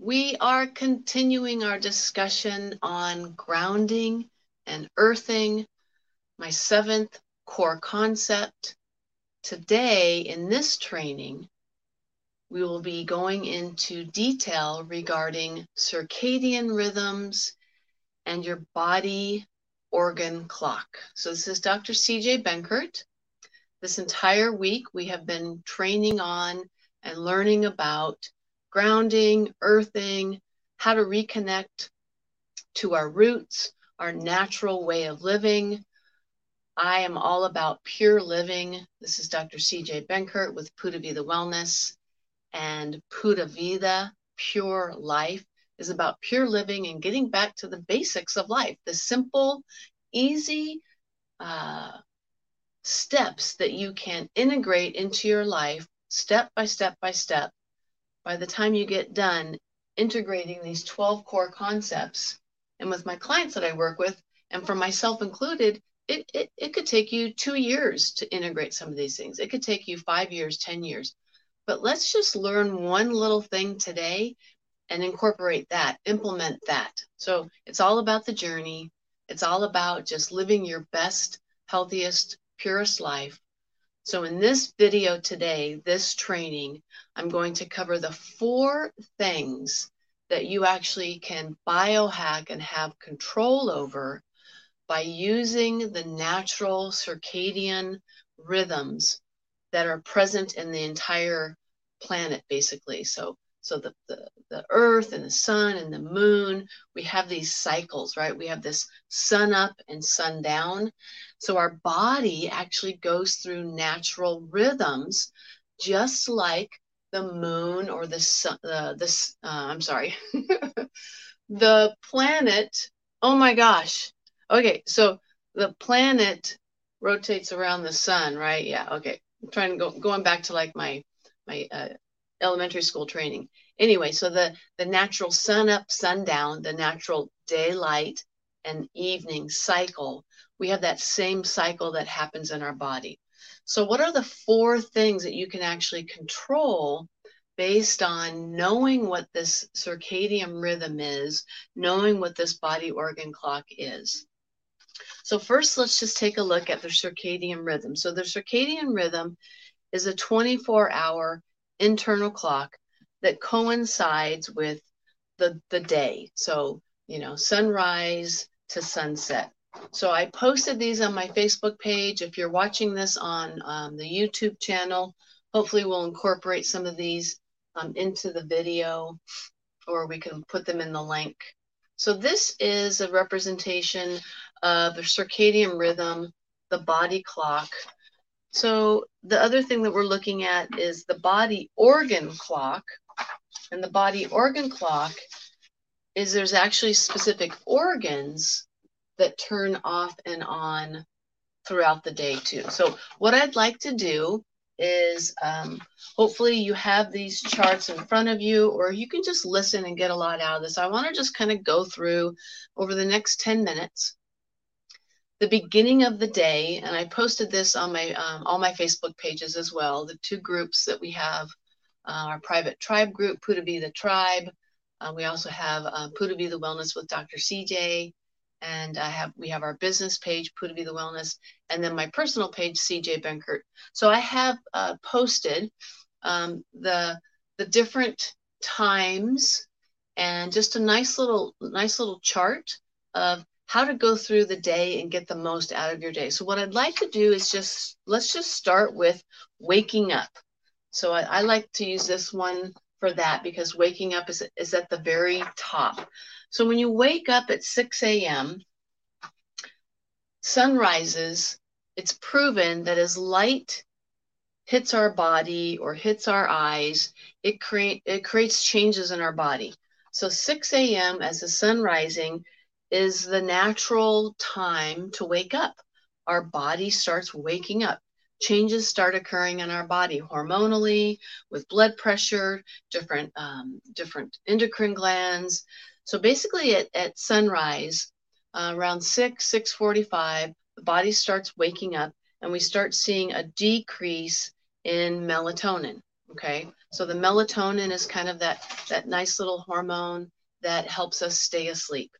We are continuing our discussion on grounding and earthing, my seventh core concept. Today, in this training, we will be going into detail regarding circadian rhythms and your body organ clock. So, this is Dr. CJ Benkert. This entire week, we have been training on and learning about grounding, earthing, how to reconnect to our roots, our natural way of living. I am all about pure living. This is Dr. CJ Benkert with Pura Vida Wellness and Pura Vida, pure life, is about pure living and getting back to the basics of life, the simple, easy uh, steps that you can integrate into your life step by step by step by the time you get done integrating these 12 core concepts, and with my clients that I work with, and for myself included, it, it, it could take you two years to integrate some of these things. It could take you five years, 10 years. But let's just learn one little thing today and incorporate that, implement that. So it's all about the journey. It's all about just living your best, healthiest, purest life so in this video today, this training, I'm going to cover the four things that you actually can biohack and have control over by using the natural circadian rhythms that are present in the entire planet, basically. So so the, the, the earth and the sun and the moon, we have these cycles, right? We have this sun up and sun down. So our body actually goes through natural rhythms, just like the moon or the sun, uh, uh, I'm sorry, the planet. Oh my gosh. Okay. So the planet rotates around the sun, right? Yeah. Okay. I'm trying to go, going back to like my, my, uh, elementary school training. Anyway, so the, the natural sun up, sundown, the natural daylight and evening cycle, we have that same cycle that happens in our body. So, what are the four things that you can actually control based on knowing what this circadian rhythm is, knowing what this body organ clock is? So, first, let's just take a look at the circadian rhythm. So, the circadian rhythm is a 24 hour internal clock that coincides with the the day. So, you know, sunrise to sunset. So I posted these on my Facebook page. If you're watching this on um, the YouTube channel, hopefully we'll incorporate some of these um, into the video or we can put them in the link. So this is a representation of the circadian rhythm, the body clock, so the other thing that we're looking at is the body organ clock. And the body organ clock is there's actually specific organs that turn off and on throughout the day too. So what I'd like to do is um, hopefully you have these charts in front of you or you can just listen and get a lot out of this. I want to just kind of go through over the next 10 minutes the beginning of the day, and I posted this on my um, all my Facebook pages as well. The two groups that we have, uh, our private tribe group, Pura Vida Tribe. Uh, we also have uh, Vida Wellness with Dr. CJ, and I have we have our business page, Pura Vida Wellness, and then my personal page, CJ Benkert. So I have uh, posted um, the the different times and just a nice little nice little chart of how to go through the day and get the most out of your day. So what I'd like to do is just let's just start with waking up. So I, I like to use this one for that because waking up is, is at the very top. So when you wake up at 6 a.m., sun rises, it's proven that as light hits our body or hits our eyes, it create it creates changes in our body. So 6 a.m. as the sun rising, is the natural time to wake up. Our body starts waking up. Changes start occurring in our body hormonally, with blood pressure, different um, different endocrine glands. So basically, at, at sunrise, uh, around six six forty five, the body starts waking up, and we start seeing a decrease in melatonin. Okay, So the melatonin is kind of that, that nice little hormone that helps us stay asleep.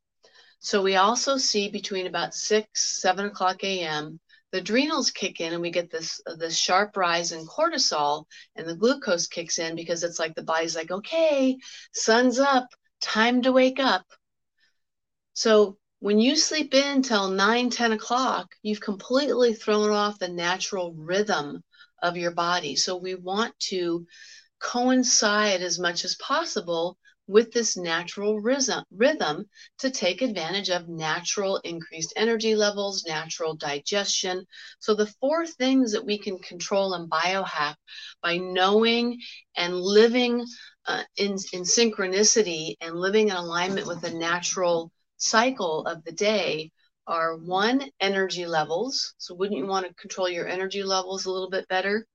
So we also see between about 6, 7 o'clock a.m., the adrenals kick in and we get this this sharp rise in cortisol and the glucose kicks in because it's like the body's like okay sun's up time to wake up so when you sleep in till 9 10 o'clock you've completely thrown off the natural rhythm of your body so we want to coincide as much as possible with this natural rhythm, to take advantage of natural increased energy levels, natural digestion. So, the four things that we can control and biohack by knowing and living uh, in, in synchronicity and living in alignment with the natural cycle of the day are one, energy levels. So, wouldn't you want to control your energy levels a little bit better?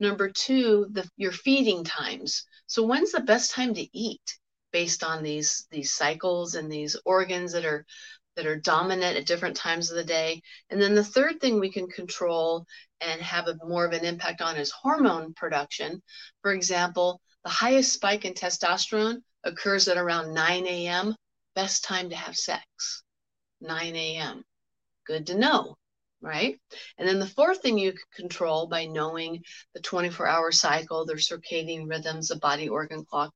Number two, the, your feeding times. So, when's the best time to eat? Based on these these cycles and these organs that are that are dominant at different times of the day. And then the third thing we can control and have a more of an impact on is hormone production. For example, the highest spike in testosterone occurs at around 9 a.m. Best time to have sex, 9 a.m. Good to know right? And then the fourth thing you can control by knowing the 24 hour cycle, their circadian rhythms, the body organ clock,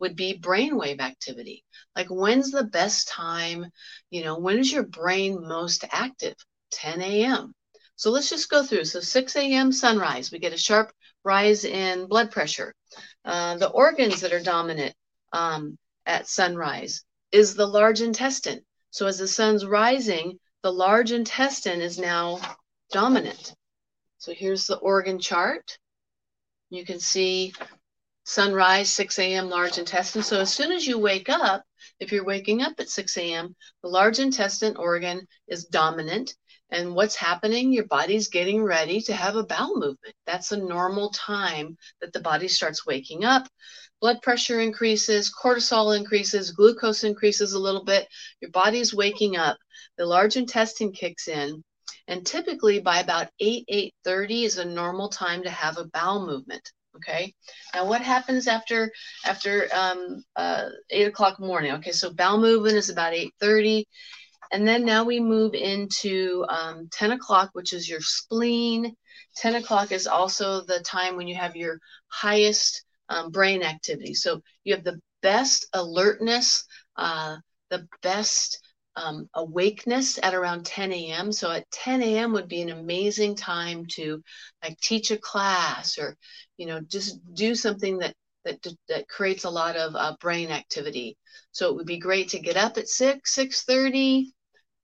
would be brainwave activity. Like when's the best time? You know, when is your brain most active? 10 a.m. So let's just go through. So 6 a.m. sunrise, we get a sharp rise in blood pressure. Uh, the organs that are dominant um, at sunrise is the large intestine. So as the sun's rising, the large intestine is now dominant. So here's the organ chart. You can see sunrise, 6 a.m., large intestine. So as soon as you wake up, if you're waking up at 6 a.m., the large intestine organ is dominant. And what's happening? Your body's getting ready to have a bowel movement. That's a normal time that the body starts waking up. Blood pressure increases, cortisol increases, glucose increases a little bit. Your body's waking up the large intestine kicks in and typically by about 8 8.30 is a normal time to have a bowel movement okay now what happens after after um, uh, 8 o'clock morning okay so bowel movement is about 8.30 and then now we move into um, 10 o'clock which is your spleen 10 o'clock is also the time when you have your highest um, brain activity so you have the best alertness uh, the best um, awakeness at around 10 a.m. So at 10 a.m. would be an amazing time to like teach a class or, you know, just do something that that that creates a lot of uh, brain activity. So it would be great to get up at six, six thirty,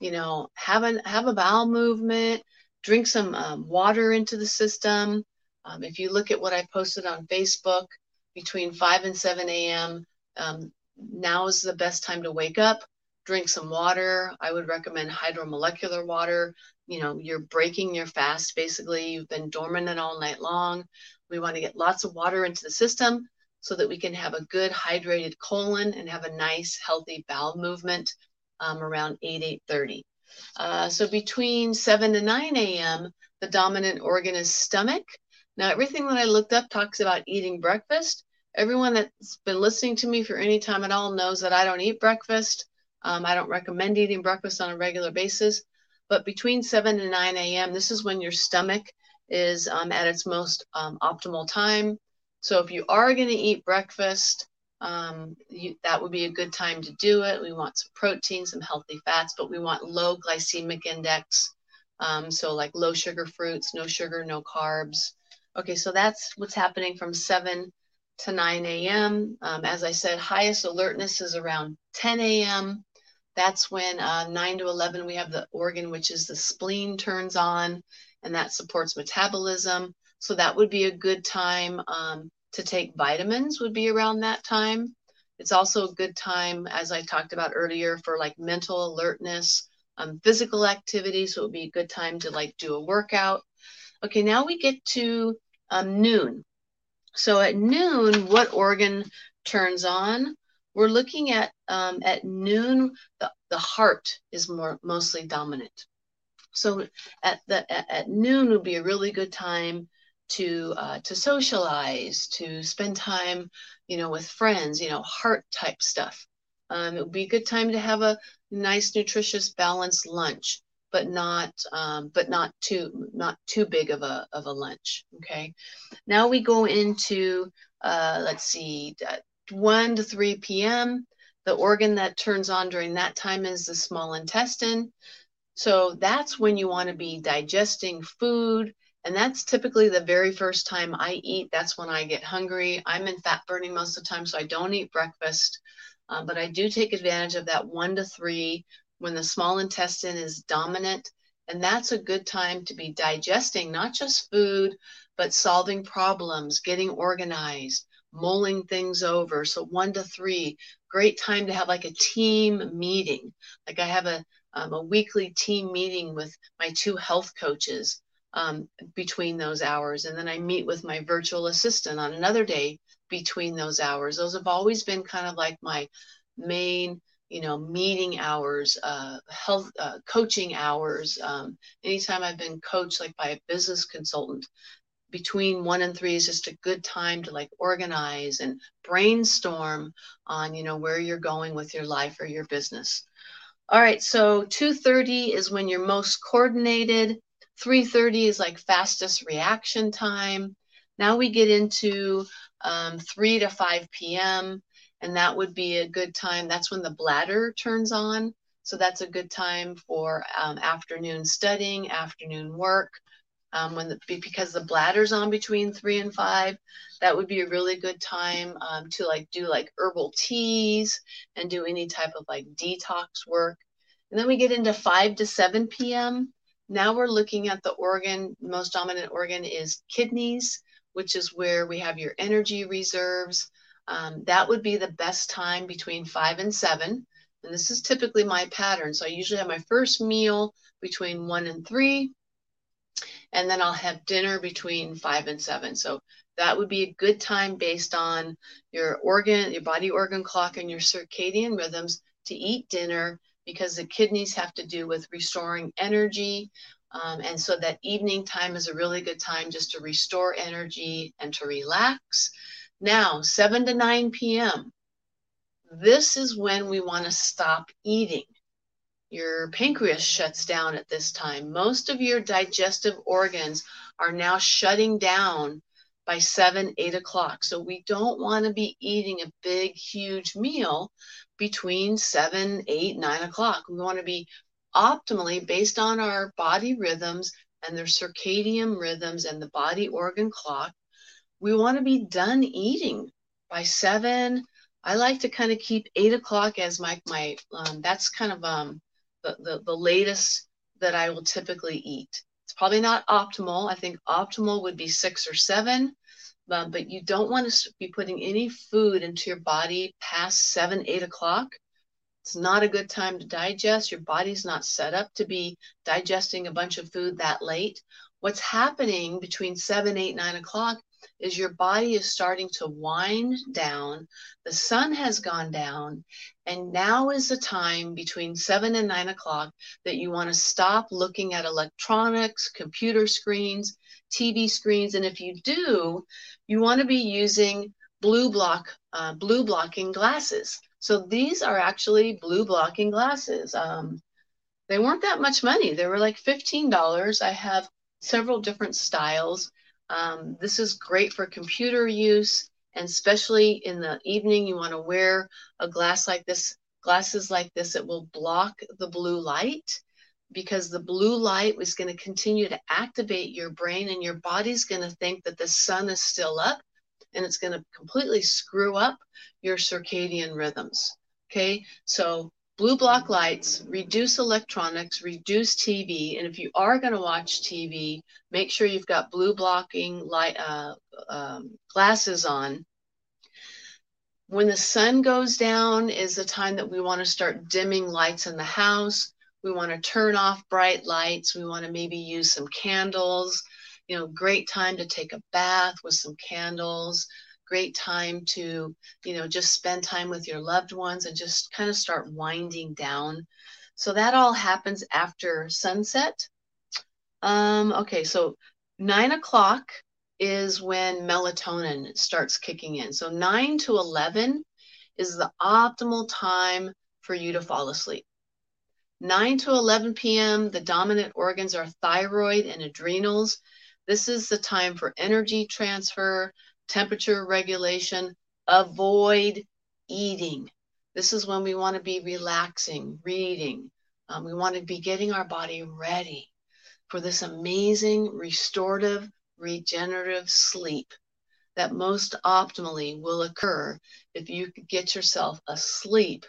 you know, have a have a bowel movement, drink some um, water into the system. Um, if you look at what I posted on Facebook, between 5 and 7 a.m., um, now is the best time to wake up drink some water. I would recommend hydromolecular water. You know, you're breaking your fast. Basically, you've been dormant all night long. We want to get lots of water into the system so that we can have a good hydrated colon and have a nice healthy bowel movement um, around 8 8.30 uh, so between 7 to 9 a.m the dominant organ is stomach now everything that i looked up talks about eating breakfast everyone that's been listening to me for any time at all knows that i don't eat breakfast um, I don't recommend eating breakfast on a regular basis, but between 7 and 9 a.m., this is when your stomach is um, at its most um, optimal time. So if you are going to eat breakfast, um, you, that would be a good time to do it. We want some protein, some healthy fats, but we want low glycemic index. Um, so like low sugar fruits, no sugar, no carbs. Okay, so that's what's happening from 7 to 9 a.m. Um, as I said, highest alertness is around 10 a.m. That's when uh, 9 to 11, we have the organ, which is the spleen, turns on, and that supports metabolism. So that would be a good time um, to take vitamins, would be around that time. It's also a good time, as I talked about earlier, for like mental alertness, um, physical activity. So it would be a good time to like do a workout. Okay, now we get to um, noon. So at noon, what organ turns on? we're looking at um, at noon the, the heart is more mostly dominant so at the at, noon would be a really good time to uh, to socialize, to spend time, you know, with friends, you know, heart type stuff. Um, it would be a good time to have a nice, nutritious, balanced lunch, but not um, but not too not too big of a of a lunch. Okay. Now we go into uh, let's see, 1 to 3 p.m. The organ that turns on during that time is the small intestine. So that's when you want to be digesting food. And that's typically the very first time I eat. That's when I get hungry. I'm in fat burning most of the time, so I don't eat breakfast. Uh, but I do take advantage of that one to three when the small intestine is dominant. And that's a good time to be digesting not just food, but solving problems, getting organized, mulling things over. So one to three, great time to have like a team meeting. Like I have a um, a weekly team meeting with my two health coaches um, between those hours, and then I meet with my virtual assistant on another day between those hours. Those have always been kind of like my main you know meeting hours uh, health uh, coaching hours um, anytime i've been coached like by a business consultant between one and three is just a good time to like organize and brainstorm on you know where you're going with your life or your business. All right so 2.30 is when you're most coordinated. 3.30 is like fastest reaction time. Now we get into um, 3 to 5 p.m and that would be a good time that's when the bladder turns on so that's a good time for um, afternoon studying afternoon work um, when the, because the bladder's on between three and five, that would be a really good time um, to like do like herbal teas and do any type of like detox work. And then we get into 5 to 7 p.m. Now we're looking at the organ, most dominant organ is kidneys, which is where we have your energy reserves. Um, that would be the best time between 5 and 7. And this is typically my pattern. So I usually have my first meal between 1 and 3 and then I'll have dinner between five and seven. So that would be a good time based on your organ, your body organ clock, and your circadian rhythms to eat dinner because the kidneys have to do with restoring energy. Um, and so that evening time is a really good time just to restore energy and to relax. Now, 7 to 9 p.m., this is when we want to stop eating your pancreas shuts down at this time. Most of your digestive organs are now shutting down by seven, eight o'clock. So we don't want to be eating a big, huge meal between seven, eight, nine o'clock. We want to be optimally based on our body rhythms and their circadian rhythms and the body organ clock. We want to be done eating by seven. I like to kind of keep eight o'clock as my my um, that's kind of um the, the, the latest that I will typically eat. It's probably not optimal. I think optimal would be six or seven, um, but you don't want to be putting any food into your body past seven, eight o'clock. It's not a good time to digest. Your body's not set up to be digesting a bunch of food that late. What's happening between seven, eight, nine o'clock is your body is starting to wind down. The sun has gone down, and now is the time between seven and nine o'clock that you want to stop looking at electronics, computer screens, TV screens. And if you do, you want to be using blue block, uh, blue blocking glasses. So these are actually blue blocking glasses. Um, they weren't that much money. They were like $15. I have several different styles. Um, this is great for computer use, and especially in the evening, you want to wear a glass like this, glasses like this. It will block the blue light because the blue light is going to continue to activate your brain, and your body's going to think that the sun is still up, and it's going to completely screw up your circadian rhythms. Okay, so blue block lights, reduce electronics, reduce TV. And if you are going to watch TV, make sure you've got blue blocking light uh, um, glasses on. When the sun goes down is the time that we want to start dimming lights in the house. We want to turn off bright lights. We want to maybe use some candles. You know, great time to take a bath with some candles great time to, you know, just spend time with your loved ones and just kind of start winding down. So that all happens after sunset. Um, okay, so nine o'clock is when melatonin starts kicking in. So 9 to 11 is the optimal time for you to fall asleep. 9 to 11 p.m., the dominant organs are thyroid and adrenals. This is the time for energy transfer, temperature regulation. Avoid eating. This is when we want to be relaxing, reading. Um, we want to be getting our body ready for this amazing restorative, regenerative sleep that most optimally will occur if you get yourself asleep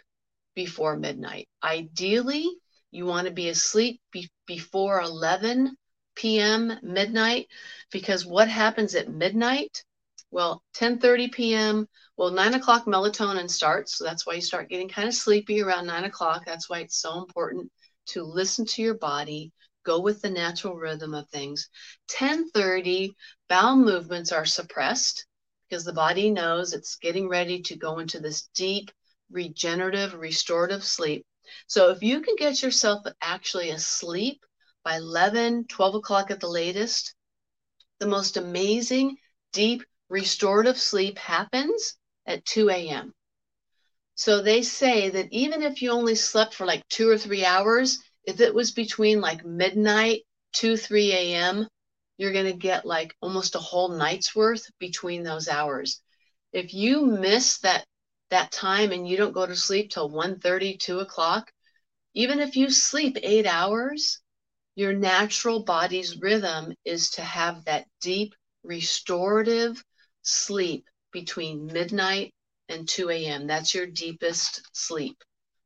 before midnight. Ideally, you want to be asleep be- before 11 p.m. midnight because what happens at midnight? Well, 10:30 p.m. Well, nine o'clock melatonin starts, so that's why you start getting kind of sleepy around nine o'clock. That's why it's so important to listen to your body, go with the natural rhythm of things. 10:30, bowel movements are suppressed because the body knows it's getting ready to go into this deep regenerative, restorative sleep. So if you can get yourself actually asleep by 11, 12 o'clock at the latest, the most amazing, deep, restorative sleep happens at 2 a.m. So they say that even if you only slept for like two or three hours, if it was between like midnight, 2, 3 a.m., you're going to get like almost a whole night's worth between those hours. If you miss that that time and you don't go to sleep till 1.30 2 o'clock even if you sleep eight hours your natural body's rhythm is to have that deep restorative sleep between midnight and 2 a.m that's your deepest sleep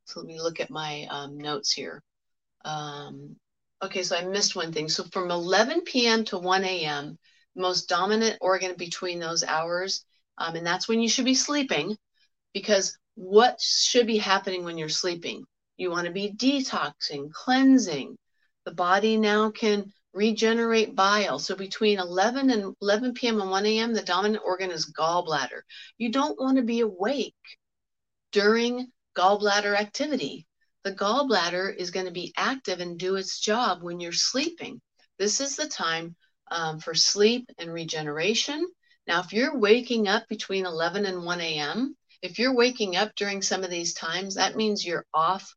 so let me look at my um, notes here um, okay so i missed one thing so from 11 p.m to 1 a.m most dominant organ between those hours um, and that's when you should be sleeping because what should be happening when you're sleeping? You want to be detoxing, cleansing. The body now can regenerate bile. So between 11 and 11 p.m. and 1 a.m., the dominant organ is gallbladder. You don't want to be awake during gallbladder activity. The gallbladder is going to be active and do its job when you're sleeping. This is the time um, for sleep and regeneration. Now, if you're waking up between 11 and 1 a.m., if you're waking up during some of these times, that means you're off,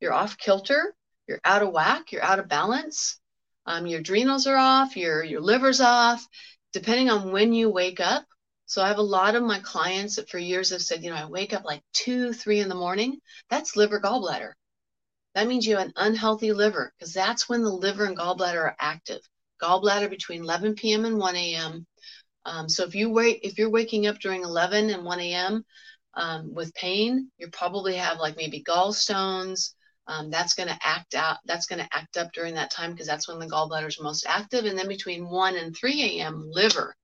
you're off kilter, you're out of whack, you're out of balance. Um, your adrenals are off, your your liver's off, depending on when you wake up. So I have a lot of my clients that for years have said, you know, I wake up like two, three in the morning. That's liver gallbladder. That means you have an unhealthy liver because that's when the liver and gallbladder are active. Gallbladder between 11 p.m. and 1 a.m. Um, so if you wait, if you're waking up during 11 and 1 a.m., um, with pain, you probably have like maybe gallstones. Um, that's going to act out. That's going to act up during that time because that's when the gallbladder is most active. And then between 1 and 3 a.m., liver.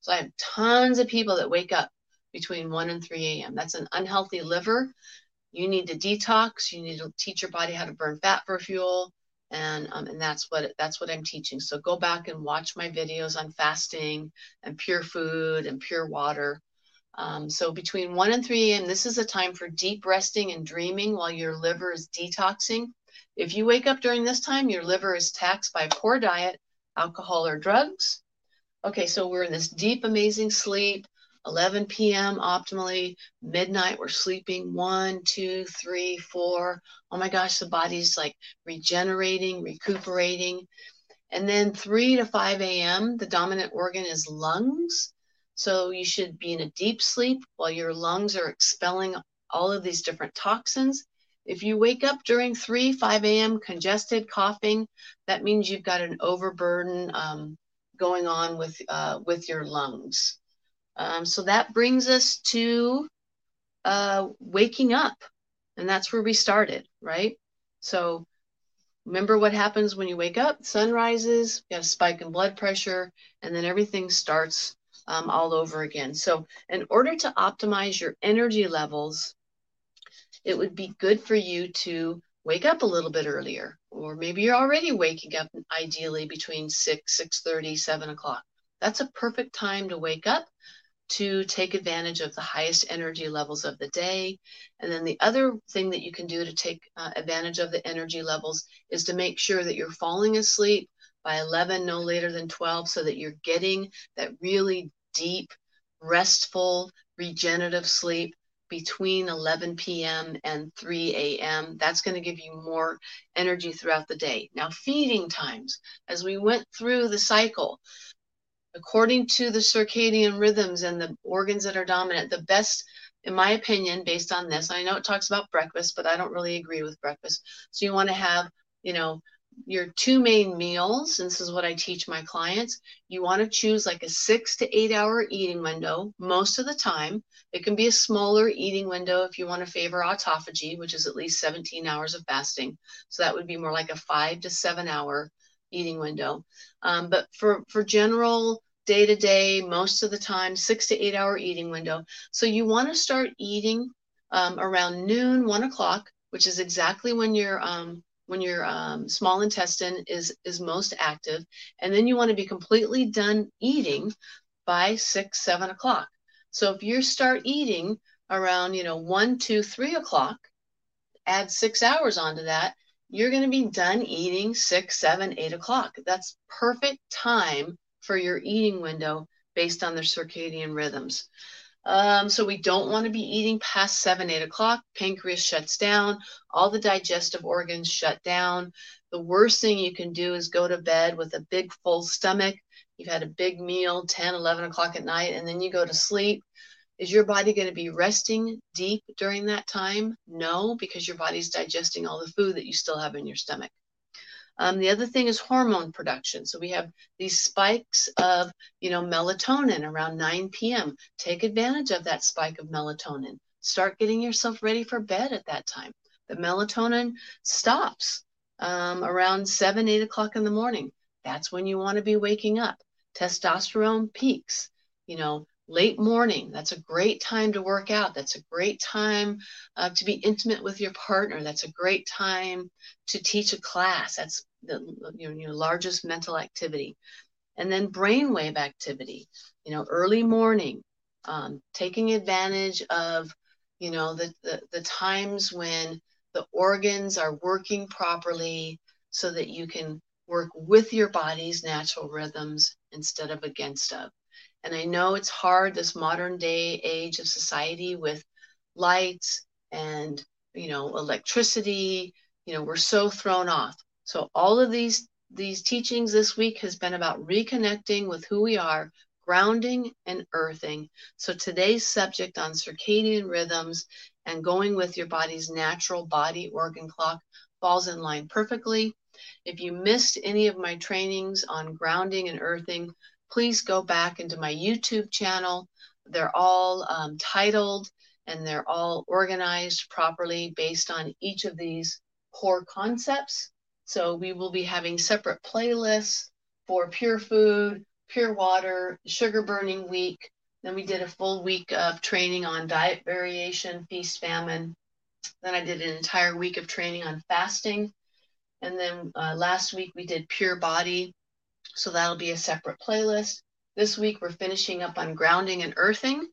So I have tons of people that wake up between 1 and 3 a.m. That's an unhealthy liver. You need to detox. You need to teach your body how to burn fat for fuel. And, um, and that's what that's what I'm teaching. So go back and watch my videos on fasting and pure food and pure water. Um, so between 1 and 3 a.m., this is a time for deep resting and dreaming while your liver is detoxing. If you wake up during this time, your liver is taxed by poor diet, alcohol, or drugs. Okay, so we're in this deep, amazing sleep. 11 p.m. optimally, midnight, we're sleeping one, two, three, four. Oh my gosh, the body's like regenerating, recuperating. And then 3 to 5 a.m., the dominant organ is lungs. So you should be in a deep sleep while your lungs are expelling all of these different toxins. If you wake up during 3, 5 a.m. congested, coughing, that means you've got an overburden um, going on with, uh, with your lungs. Um, so that brings us to uh, waking up. And that's where we started, right? So remember what happens when you wake up? Sun rises, you have a spike in blood pressure, and then everything starts um, all over again. So, in order to optimize your energy levels, it would be good for you to wake up a little bit earlier, or maybe you're already waking up ideally between 6, 6 30, 7 o'clock. That's a perfect time to wake up to take advantage of the highest energy levels of the day. And then the other thing that you can do to take uh, advantage of the energy levels is to make sure that you're falling asleep by 11, no later than 12, so that you're getting that really deep, restful, regenerative sleep between 11 p.m. and 3 a.m. That's going to give you more energy throughout the day. Now, feeding times, as we went through the cycle, according to the circadian rhythms and the organs that are dominant, the best, in my opinion, based on this, I know it talks about breakfast, but I don't really agree with breakfast. So you want to have, you know, your two main meals, and this is what I teach my clients, you want to choose like a six to eight hour eating window most of the time. It can be a smaller eating window if you want to favor autophagy, which is at least 17 hours of fasting. So that would be more like a five to seven hour eating window. Um, but for, for general day to day, most of the time, six to eight hour eating window. So you want to start eating um, around noon, one o'clock, which is exactly when your um, when your um, small intestine is is most active, and then you want to be completely done eating by six, seven o'clock. So if you start eating around, you know, one, two, three o'clock, add six hours onto that, you're going to be done eating six, seven, eight o'clock. That's perfect time for your eating window based on their circadian rhythms. Um, so we don't want to be eating past seven, eight o'clock. Pancreas shuts down, all the digestive organs shut down. The worst thing you can do is go to bed with a big full stomach. You've had a big meal, 10, 11 o'clock at night, and then you go to sleep. Is your body going to be resting deep during that time? No, because your body's digesting all the food that you still have in your stomach. Um, the other thing is hormone production. So we have these spikes of, you know, melatonin around 9 p.m. Take advantage of that spike of melatonin. Start getting yourself ready for bed at that time. The melatonin stops um, around 7, 8 o'clock in the morning. That's when you want to be waking up. Testosterone peaks. You know, late morning. That's a great time to work out. That's a great time uh, to be intimate with your partner. That's a great time to teach a class. That's the you know, your largest mental activity. And then brainwave activity you know early morning um, taking advantage of you know the, the the times when the organs are working properly so that you can work with your body's natural rhythms instead of against of and I know it's hard this modern day age of society with lights and, you know, electricity, you know, we're so thrown off. So all of these these teachings this week has been about reconnecting with who we are, grounding and earthing. So today's subject on circadian rhythms and going with your body's natural body organ clock falls in line perfectly. If you missed any of my trainings on grounding and earthing, please go back into my YouTube channel. They're all um, titled and they're all organized properly based on each of these core concepts. So we will be having separate playlists for pure food, pure water, sugar burning week. Then we did a full week of training on diet variation, feast, famine. Then I did an entire week of training on fasting. And then uh, last week we did pure body, so that'll be a separate playlist. This week we're finishing up on grounding and earthing.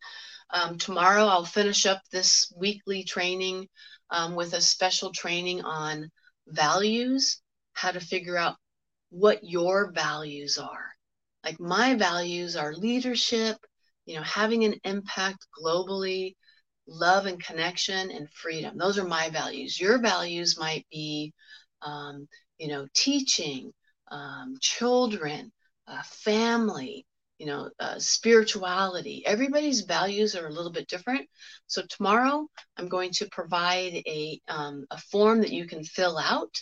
Um, tomorrow I'll finish up this weekly training um, with a special training on values, how to figure out what your values are. Like my values are leadership, you know, having an impact globally, love and connection, and freedom. Those are my values. Your values might be, um, you know, teaching, um, children, uh, family, you know, uh, spirituality. Everybody's values are a little bit different. So tomorrow I'm going to provide a, um, a form that you can fill out,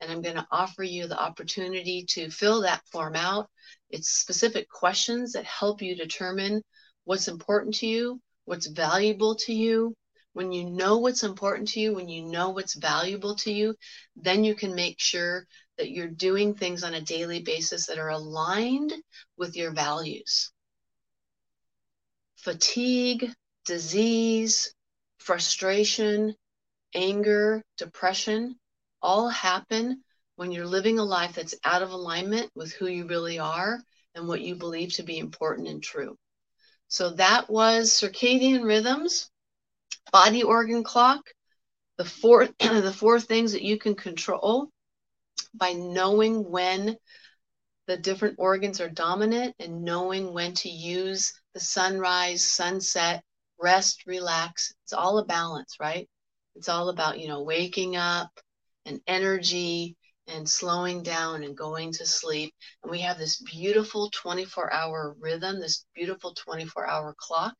and I'm going to offer you the opportunity to fill that form out. It's specific questions that help you determine what's important to you, what's valuable to you. When you know what's important to you, when you know what's valuable to you, then you can make sure that you're doing things on a daily basis that are aligned with your values. Fatigue, disease, frustration, anger, depression all happen when you're living a life that's out of alignment with who you really are and what you believe to be important and true. So that was circadian rhythms, body organ clock, the four the four things that you can control by knowing when the different organs are dominant and knowing when to use the sunrise, sunset, rest, relax. It's all a balance, right? It's all about, you know, waking up and energy and slowing down and going to sleep. And we have this beautiful 24 hour rhythm, this beautiful 24 hour clock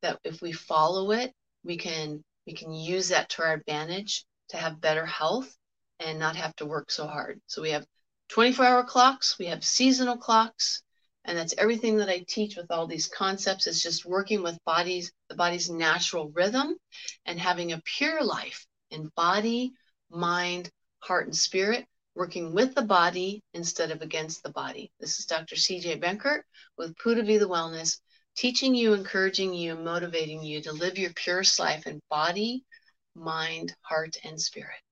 that if we follow it, we can we can use that to our advantage to have better health and not have to work so hard. So we have 24 hour clocks, we have seasonal clocks, and that's everything that I teach with all these concepts is just working with bodies, the body's natural rhythm and having a pure life in body, mind, heart, and spirit, working with the body instead of against the body. This is Dr. CJ Benkert with Pura Vida Wellness, teaching you, encouraging you, motivating you to live your purest life in body, mind, heart, and spirit.